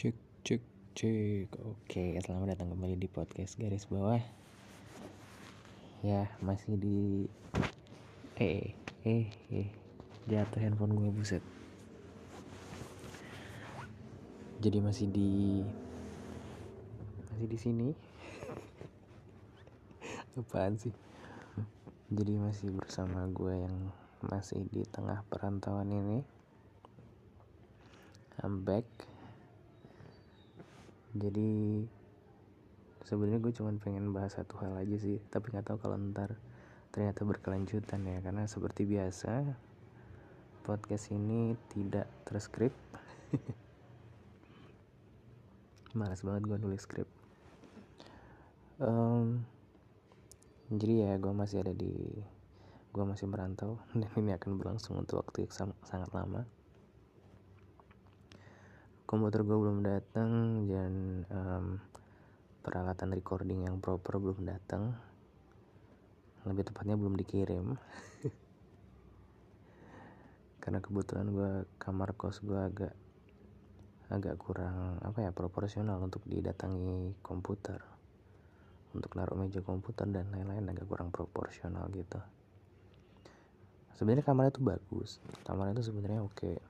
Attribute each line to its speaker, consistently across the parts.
Speaker 1: Cek cek cek. Oke, selamat datang kembali di podcast garis bawah. Ya, masih di eh eh eh jatuh handphone gue buset. Jadi masih di masih di sini. Apaan sih? Jadi masih bersama gue yang masih di tengah perantauan ini. I'm back jadi sebenarnya gue cuma pengen bahas satu hal aja sih tapi nggak tahu kalau ntar ternyata berkelanjutan ya karena seperti biasa podcast ini tidak terskrip. Malas banget gue nulis skrip. Um, jadi ya gue masih ada di gue masih merantau dan ini akan berlangsung untuk waktu yang sangat lama komputer gue belum datang dan um, peralatan recording yang proper belum datang lebih tepatnya belum dikirim. Karena kebetulan gue kamar kos gue agak agak kurang apa ya proporsional untuk didatangi komputer. Untuk naruh meja komputer dan lain-lain agak kurang proporsional gitu. Sebenarnya kamarnya tuh bagus. Kamarnya tuh sebenarnya oke. okay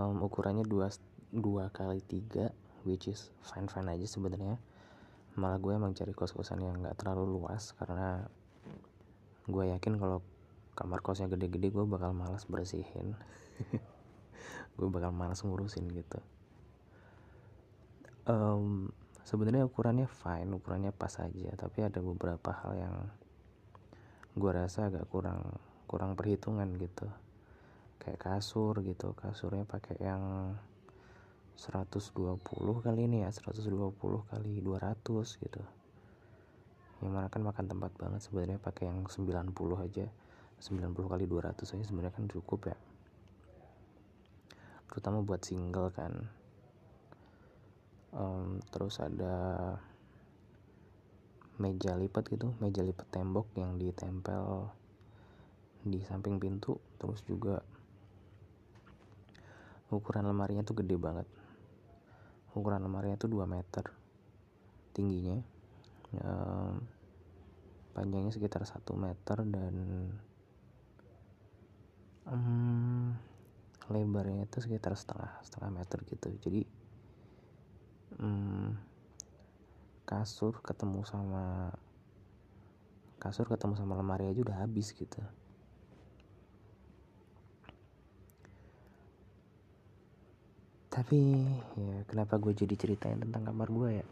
Speaker 1: um, ukurannya dua dua kali tiga which is fine fine aja sebenarnya. Malah gue emang cari kos kosan yang nggak terlalu luas karena gue yakin kalau kamar kosnya gede-gede gue bakal malas bersihin. Gue bakal malas ngurusin gitu. Um, sebenarnya ukurannya fine ukurannya pas aja. Tapi ada beberapa hal yang gue rasa agak kurang kurang perhitungan gitu kayak kasur gitu. Kasurnya pakai yang 120 kali ini ya 120 kali 200 gitu. Yang mana kan makan tempat banget sebenarnya pakai yang 90 aja. 90 kali 200 aja sebenarnya kan cukup ya. Terutama buat single kan. Um, terus ada meja lipat gitu meja lipat tembok yang ditempel di samping pintu. Terus juga ukuran lemarinya tuh gede banget. Ukuran lemarinya tuh 2 meter. Tingginya um, panjangnya sekitar 1 meter dan um, lebarnya itu sekitar setengah setengah meter gitu. Jadi um, kasur ketemu sama kasur ketemu sama lemari aja udah habis gitu tapi ya kenapa gue jadi ceritain tentang kamar gue ya?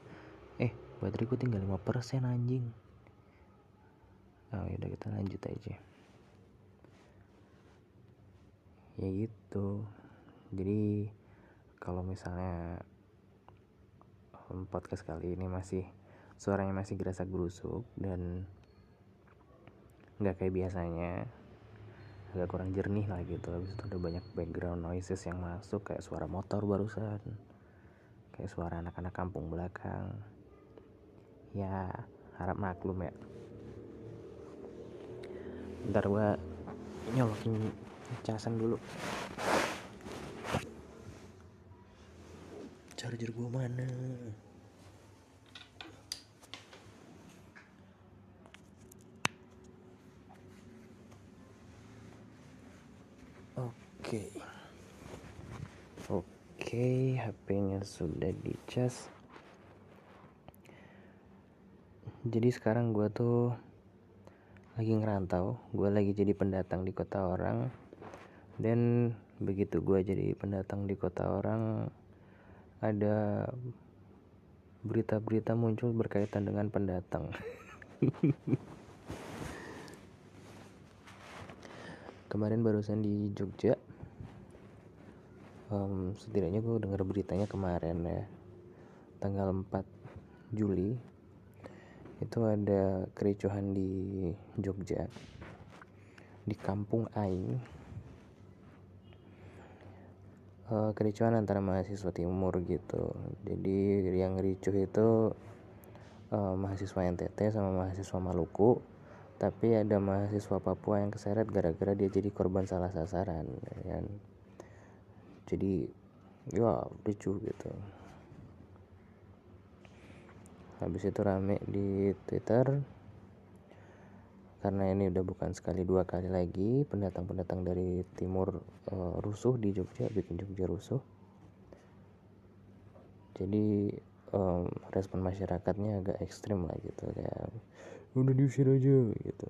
Speaker 1: Eh baterai gue tinggal 5% anjing. Oh ya udah kita lanjut aja. Ya gitu. Jadi kalau misalnya podcast kali ini masih suaranya masih gerasa gerusuk dan nggak kayak biasanya agak kurang jernih lah gitu. Habis itu ada banyak background noises yang masuk kayak suara motor barusan kayak suara anak-anak kampung belakang. Ya harap maklum ya. Ntar gua nyolokin casan dulu. Charger gua mana Oke. Okay. Oke, okay, HP-nya sudah dicas. Jadi sekarang gue tuh lagi ngerantau, gue lagi jadi pendatang di kota orang. Dan begitu gue jadi pendatang di kota orang, ada berita-berita muncul berkaitan dengan pendatang. Kemarin barusan di Jogja, um, setidaknya gue dengar beritanya kemarin ya. Tanggal 4 Juli itu ada kericuhan di Jogja. Di kampung Aing uh, kericuhan antara mahasiswa timur gitu. Jadi yang ricuh itu uh, mahasiswa NTT sama mahasiswa Maluku. Tapi ada mahasiswa Papua yang keseret gara-gara dia jadi korban salah sasaran ya kan jadi ya lucu gitu. Habis itu rame di twitter. Karena ini udah bukan sekali dua kali lagi pendatang-pendatang dari timur uh, rusuh di Jogja bikin Jogja rusuh. Jadi um, respon masyarakatnya agak ekstrim lah gitu kayak udah diusir aja gitu.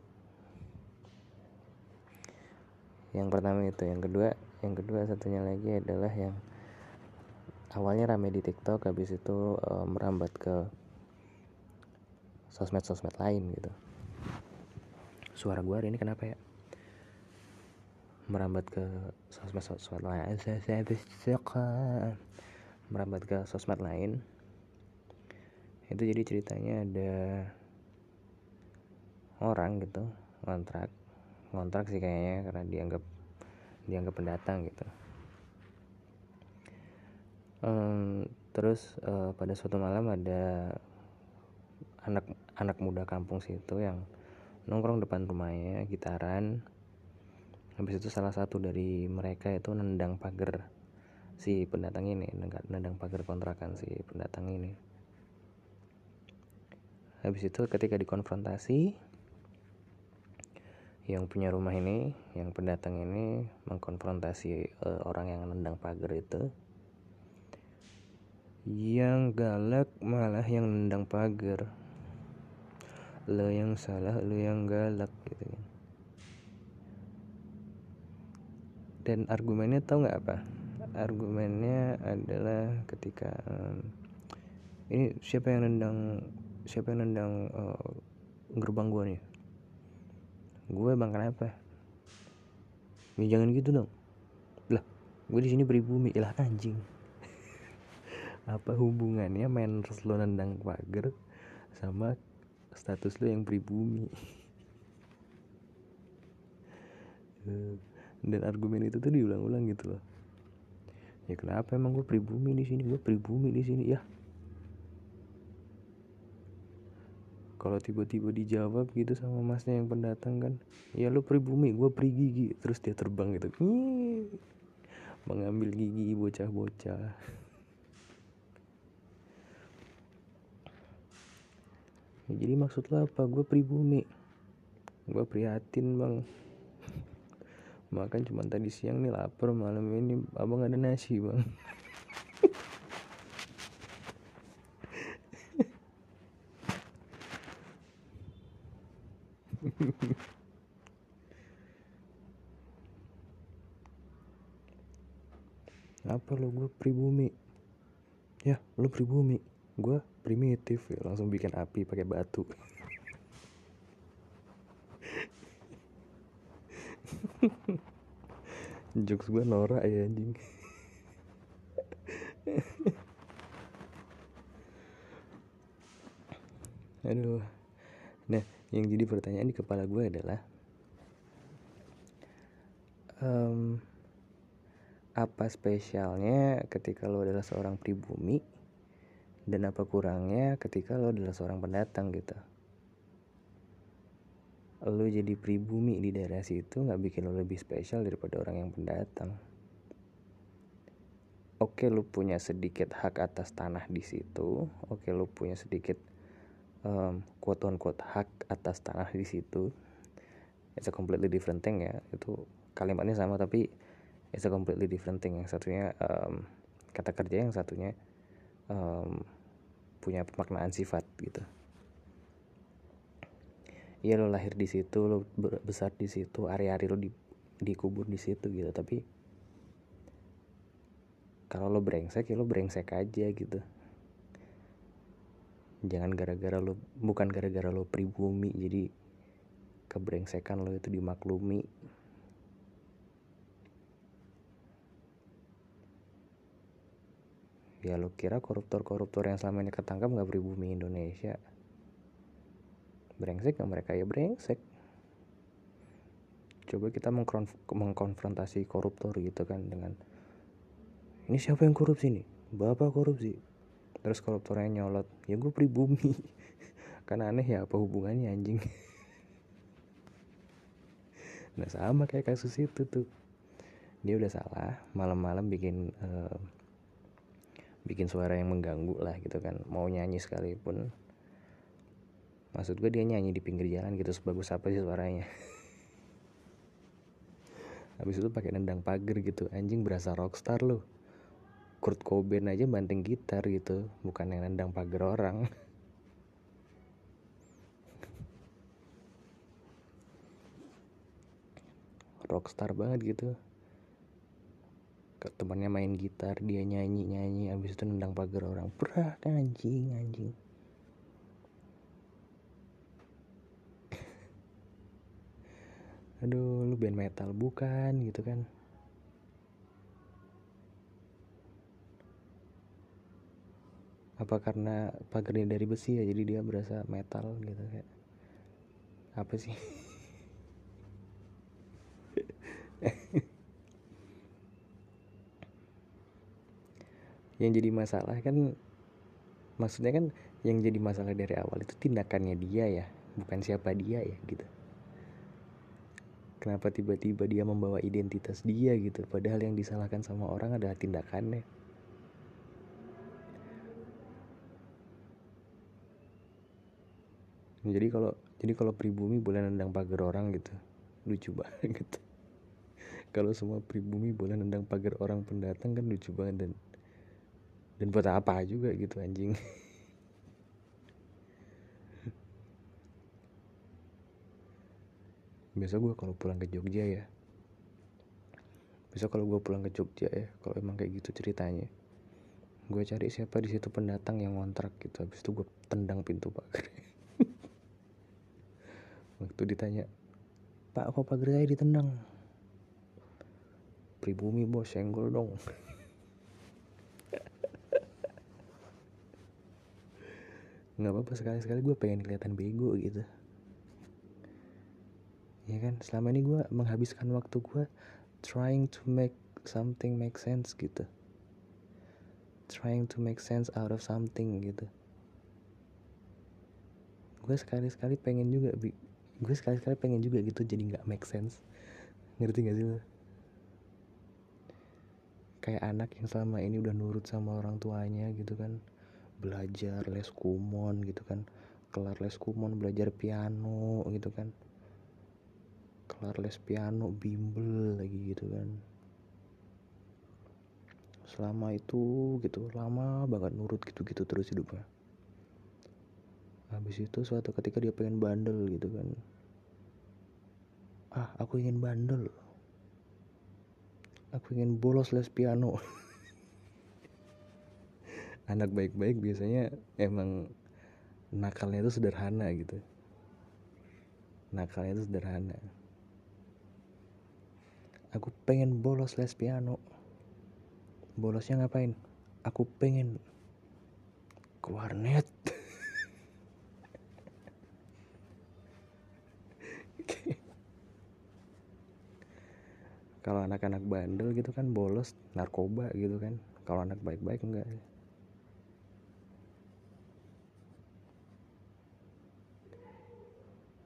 Speaker 1: Yang pertama itu yang kedua yang kedua satunya lagi adalah yang awalnya rame di TikTok habis itu um, merambat ke sosmed-sosmed lain gitu. Suara gue hari ini kenapa ya? Merambat ke sosmed sosmed lain merambat ke sosmed lain. Itu jadi ceritanya ada orang gitu ngontrak. Ngontrak sih kayaknya karena dianggap dianggap pendatang gitu. Um, terus uh, pada suatu malam ada anak anak muda kampung situ yang nongkrong depan rumahnya gitaran. Habis itu salah satu dari mereka itu nendang pagar si pendatang ini nendang pagar kontrakan si pendatang ini. Habis itu ketika dikonfrontasi yang punya rumah ini yang pendatang ini mengkonfrontasi uh, orang yang nendang pagar itu. Yang galak malah yang nendang pagar. Lo yang salah lo yang galak gitu kan. Dan argumennya tau nggak apa? Argumennya adalah ketika ini siapa yang nendang siapa yang nendang uh, gerbang gua nih gue bang kenapa? Ya jangan gitu dong. Lah gue di sini pribumi. Lah anjing. Apa hubungannya main lo nendang pagar sama status lu yang pribumi? Eh, dan argumen itu tuh diulang-ulang gitu loh. Ya kenapa emang gue pribumi di sini? Gue pribumi di sini. Ya kalau tiba-tiba dijawab gitu sama masnya yang pendatang kan ya lu pribumi gue prigigi terus dia terbang gitu. Mengambil gigi bocah-bocah. Ya, jadi maksud lo apa? Gue pribumi gue prihatin bang. Makan cuma tadi siang nih lapar malam ini. Abang ada nasi bang apa lo gue pribumi. Ya lo pribumi. Gue primitif ya. Langsung bikin api pakai batu. Jokes gue norak ya anjing. Aduh. Nah yang jadi pertanyaan di kepala gue adalah um, apa spesialnya ketika lo adalah seorang pribumi dan apa kurangnya ketika lo adalah seorang pendatang gitu. Lo jadi pribumi di daerah situ nggak bikin lo lebih spesial daripada orang yang pendatang. Oke lo punya sedikit hak atas tanah di situ. Oke lo punya sedikit um, quote on quote hak atas tanah di situ. It's a completely different thing ya. Itu kalimatnya sama tapi it's a completely different thing yang satunya um, kata kerja yang satunya um, punya pemaknaan sifat gitu Iya lo lahir di situ, lo besar di situ, area-area lo di, dikubur di situ gitu. Tapi kalau lo brengsek ya lo brengsek aja gitu. Jangan gara-gara lo bukan gara-gara lo pribumi jadi kebrengsekan lo itu dimaklumi ya lo kira koruptor-koruptor yang selama ini ketangkap nggak pribumi Indonesia? Brengsek nggak mereka? Ya brengsek. Coba kita mengkonfrontasi koruptor gitu kan dengan ini siapa yang korupsi nih bapak korupsi terus koruptornya nyolot ya gue pribumi karena aneh ya apa hubungannya anjing? Nah sama kayak kasus itu tuh. Dia udah salah malam-malam bikin uh, bikin suara yang mengganggu lah gitu kan. Mau nyanyi sekalipun maksud gue dia nyanyi di pinggir jalan gitu sebagus apa sih suaranya? Habis itu pakai nendang pagar gitu. Anjing berasa rockstar loh Kurt Cobain aja banting gitar gitu bukan yang nendang pagar orang. Rockstar banget gitu temannya main gitar dia nyanyi nyanyi abis itu nendang pagar orang. Berat anjing anjing. Aduh lu band metal bukan gitu kan. Apa karena pagarnya dari besi ya jadi dia berasa metal gitu kayak. Apa sih yang jadi masalah kan maksudnya kan yang jadi masalah dari awal itu tindakannya dia ya bukan siapa dia ya gitu. Kenapa tiba-tiba dia membawa identitas dia gitu padahal yang disalahkan sama orang adalah tindakannya. Jadi kalau jadi kalau pribumi boleh nendang pagar orang gitu lucu banget. Kalau semua pribumi boleh nendang pagar orang pendatang kan lucu banget dan dan buat apa juga gitu anjing. Biasa gue kalau pulang ke Jogja ya. Besok kalau gue pulang ke Jogja ya kalau emang kayak gitu ceritanya gue cari siapa di situ pendatang yang ngontrak gitu. Habis itu gue tendang pintu pagar waktu ditanya pak kok pagar saya ditendang? Pribumi bos senggol dong nggak apa-apa sekali-sekali gue pengen kelihatan bego gitu. Ya kan selama ini gue menghabiskan waktu gue trying to make something make sense gitu. Trying to make sense out of something gitu. Gue sekali-sekali pengen juga gue sekali-sekali pengen juga gitu jadi nggak make sense. Ngerti gak sih lo kayak anak yang selama ini udah nurut sama orang tuanya gitu kan belajar les kumon gitu kan. Kelar les kumon belajar piano gitu kan. Kelar les piano bimbel lagi gitu kan. Selama itu gitu lama banget nurut gitu-gitu terus hidupnya. Habis itu suatu ketika dia pengen bandel gitu kan. Ah aku ingin bandel. Aku ingin bolos les piano anak baik-baik biasanya emang nakalnya itu sederhana gitu. Nakalnya itu sederhana. Aku pengen bolos les piano. Bolosnya ngapain? Aku pengen ke warnet kalau anak-anak bandel gitu kan bolos narkoba gitu kan. Kalau anak baik-baik enggak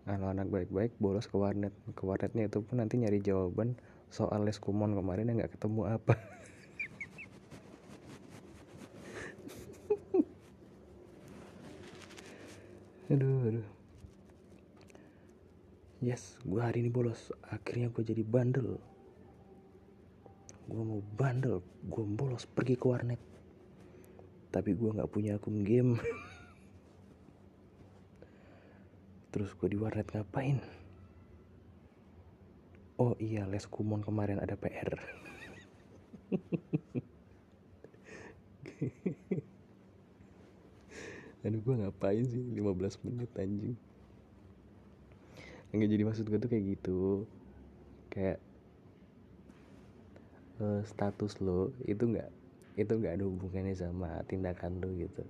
Speaker 1: kalau anak baik-baik bolos ke warnet. Ke warnetnya itu pun nanti nyari jawaban soal les kumon kemarin yang nggak ketemu apa. Aduh aduh. Yes gue hari ini bolos. Akhirnya gue jadi bandel. Gue mau bandel. Gue bolos pergi ke warnet. Tapi gue nggak punya akun game terus gue di warnet ngapain? Oh iya les kumon kemarin ada PR Aduh gue ngapain sih 15 menit anjing? Enggak jadi maksud gue tuh kayak gitu. Kayak uh, Status lo itu gak Itu gak ada hubungannya sama tindakan lo gitu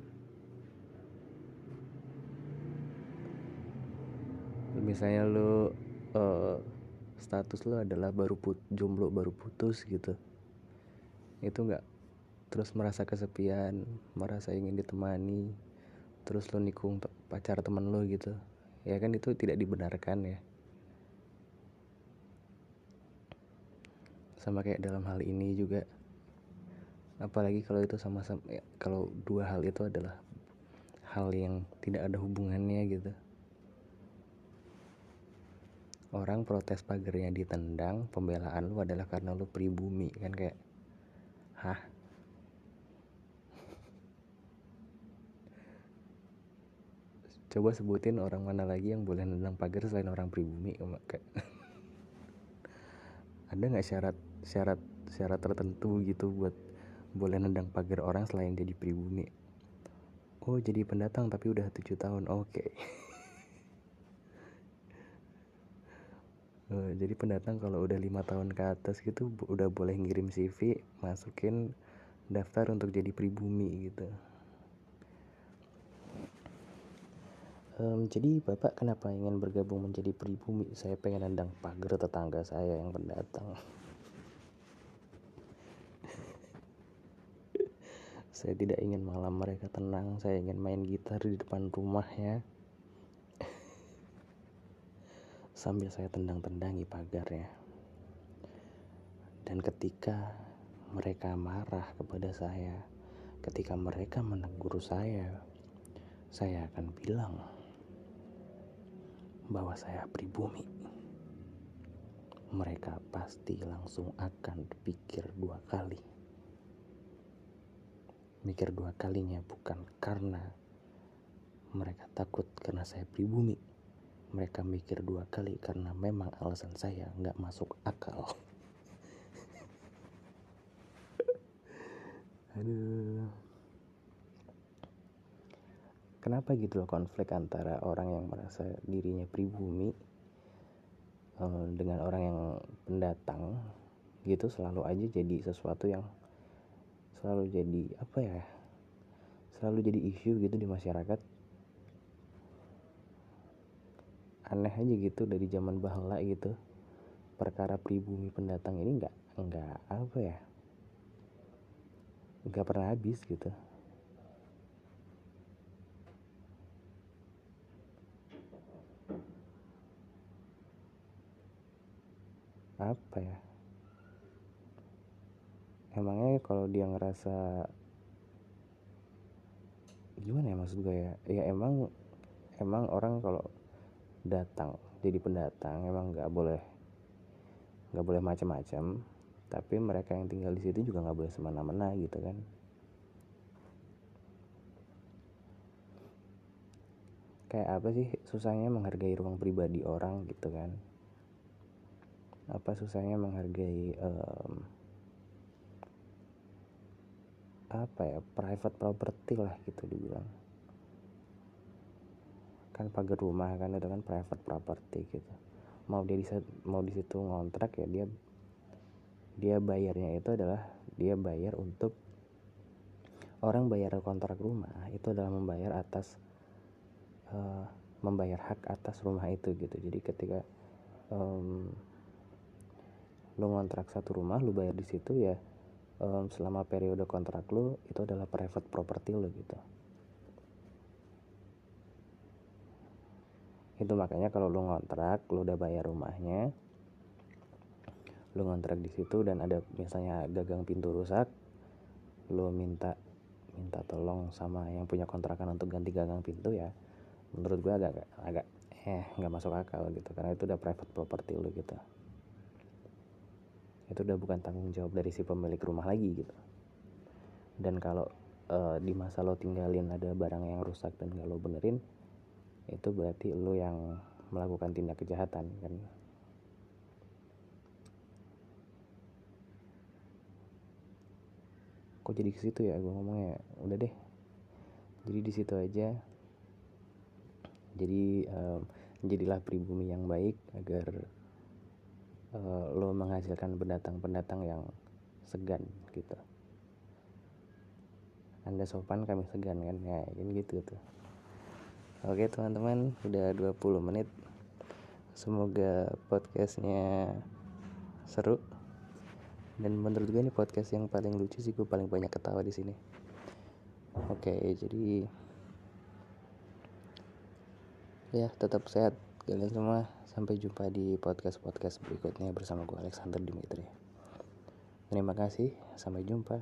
Speaker 1: misalnya lo uh, status lo adalah baru put jomblo baru putus gitu. Itu nggak terus merasa kesepian merasa ingin ditemani terus lo nikung pacar temen lo gitu. Ya kan itu tidak dibenarkan ya. Sama kayak dalam hal ini juga. Apalagi kalau itu sama-sama ya, kalau dua hal itu adalah hal yang tidak ada hubungannya gitu orang protes pagarnya ditendang pembelaan lu adalah karena lu pribumi kan kayak hah coba sebutin orang mana lagi yang boleh nendang pagar selain orang pribumi kayak ada nggak syarat syarat syarat tertentu gitu buat boleh nendang pagar orang selain jadi pribumi oh jadi pendatang tapi udah tujuh tahun oke okay. eh, jadi pendatang kalau udah lima tahun ke atas gitu udah boleh ngirim CV masukin daftar untuk jadi pribumi gitu. Um, jadi bapak kenapa ingin bergabung menjadi pribumi? Saya pengen nendang pagar tetangga saya yang pendatang. Saya tidak ingin malam mereka tenang, saya ingin main gitar di depan rumahnya. Sambil saya tendang-tendangi pagarnya. Dan ketika mereka marah kepada saya, ketika mereka menegur saya, saya akan bilang bahwa saya pribumi. Mereka pasti langsung akan pikir dua kali mikir dua kalinya bukan karena mereka takut karena saya pribumi mereka mikir dua kali karena memang alasan saya nggak masuk akal. Aduh. Kenapa gitu loh konflik antara orang yang merasa dirinya pribumi eh, dengan orang yang pendatang? Gitu selalu aja jadi sesuatu yang selalu jadi apa ya selalu jadi isu gitu di masyarakat aneh aja gitu dari zaman bahla gitu. Perkara pribumi pendatang ini nggak nggak apa ya? Nggak pernah habis gitu. Apa ya? Emangnya kalau dia ngerasa gimana ya maksud gue ya? Ya emang emang orang kalau datang. Jadi pendatang emang nggak boleh nggak boleh macam-macam tapi mereka yang tinggal di situ juga nggak boleh semena-mena gitu kan. Kayak apa sih susahnya menghargai ruang pribadi orang gitu kan? Apa susahnya menghargai um, apa ya private property lah gitu dibilang kan pagar rumah kan itu kan private property gitu. Mau dia di mau di situ ngontrak ya dia dia bayarnya itu adalah dia bayar untuk orang bayar kontrak rumah itu adalah membayar atas uh, membayar hak atas rumah itu gitu. Jadi ketika um, lu ngontrak satu rumah lu bayar di situ ya um, selama periode kontrak lu itu adalah private property lu gitu itu makanya kalau lu ngontrak lu udah bayar rumahnya lu ngontrak di situ dan ada misalnya gagang pintu rusak lu minta minta tolong sama yang punya kontrakan untuk ganti gagang pintu ya menurut gue agak agak eh nggak masuk akal gitu. Karena itu udah private property lu gitu. Itu udah bukan tanggung jawab dari si pemilik rumah lagi gitu. Dan kalau uh, di masa lo tinggalin ada barang yang rusak dan gak lo benerin itu berarti lo yang melakukan tindak kejahatan kan? Kok jadi ke situ ya? Gue ngomongnya udah deh. Jadi di situ aja. Jadi um, jadilah pribumi yang baik agar uh, lo menghasilkan pendatang-pendatang yang segan gitu. Anda sopan kami segan kan? Ya ini gitu tuh oke teman-teman udah 20 menit semoga podcastnya seru dan menurut gue ini podcast yang paling lucu sih gue paling banyak ketawa di sini oke jadi ya tetap sehat kalian semua Sampai jumpa di podcast-podcast berikutnya bersama gue Alexander Dimitri. Terima kasih, sampai jumpa.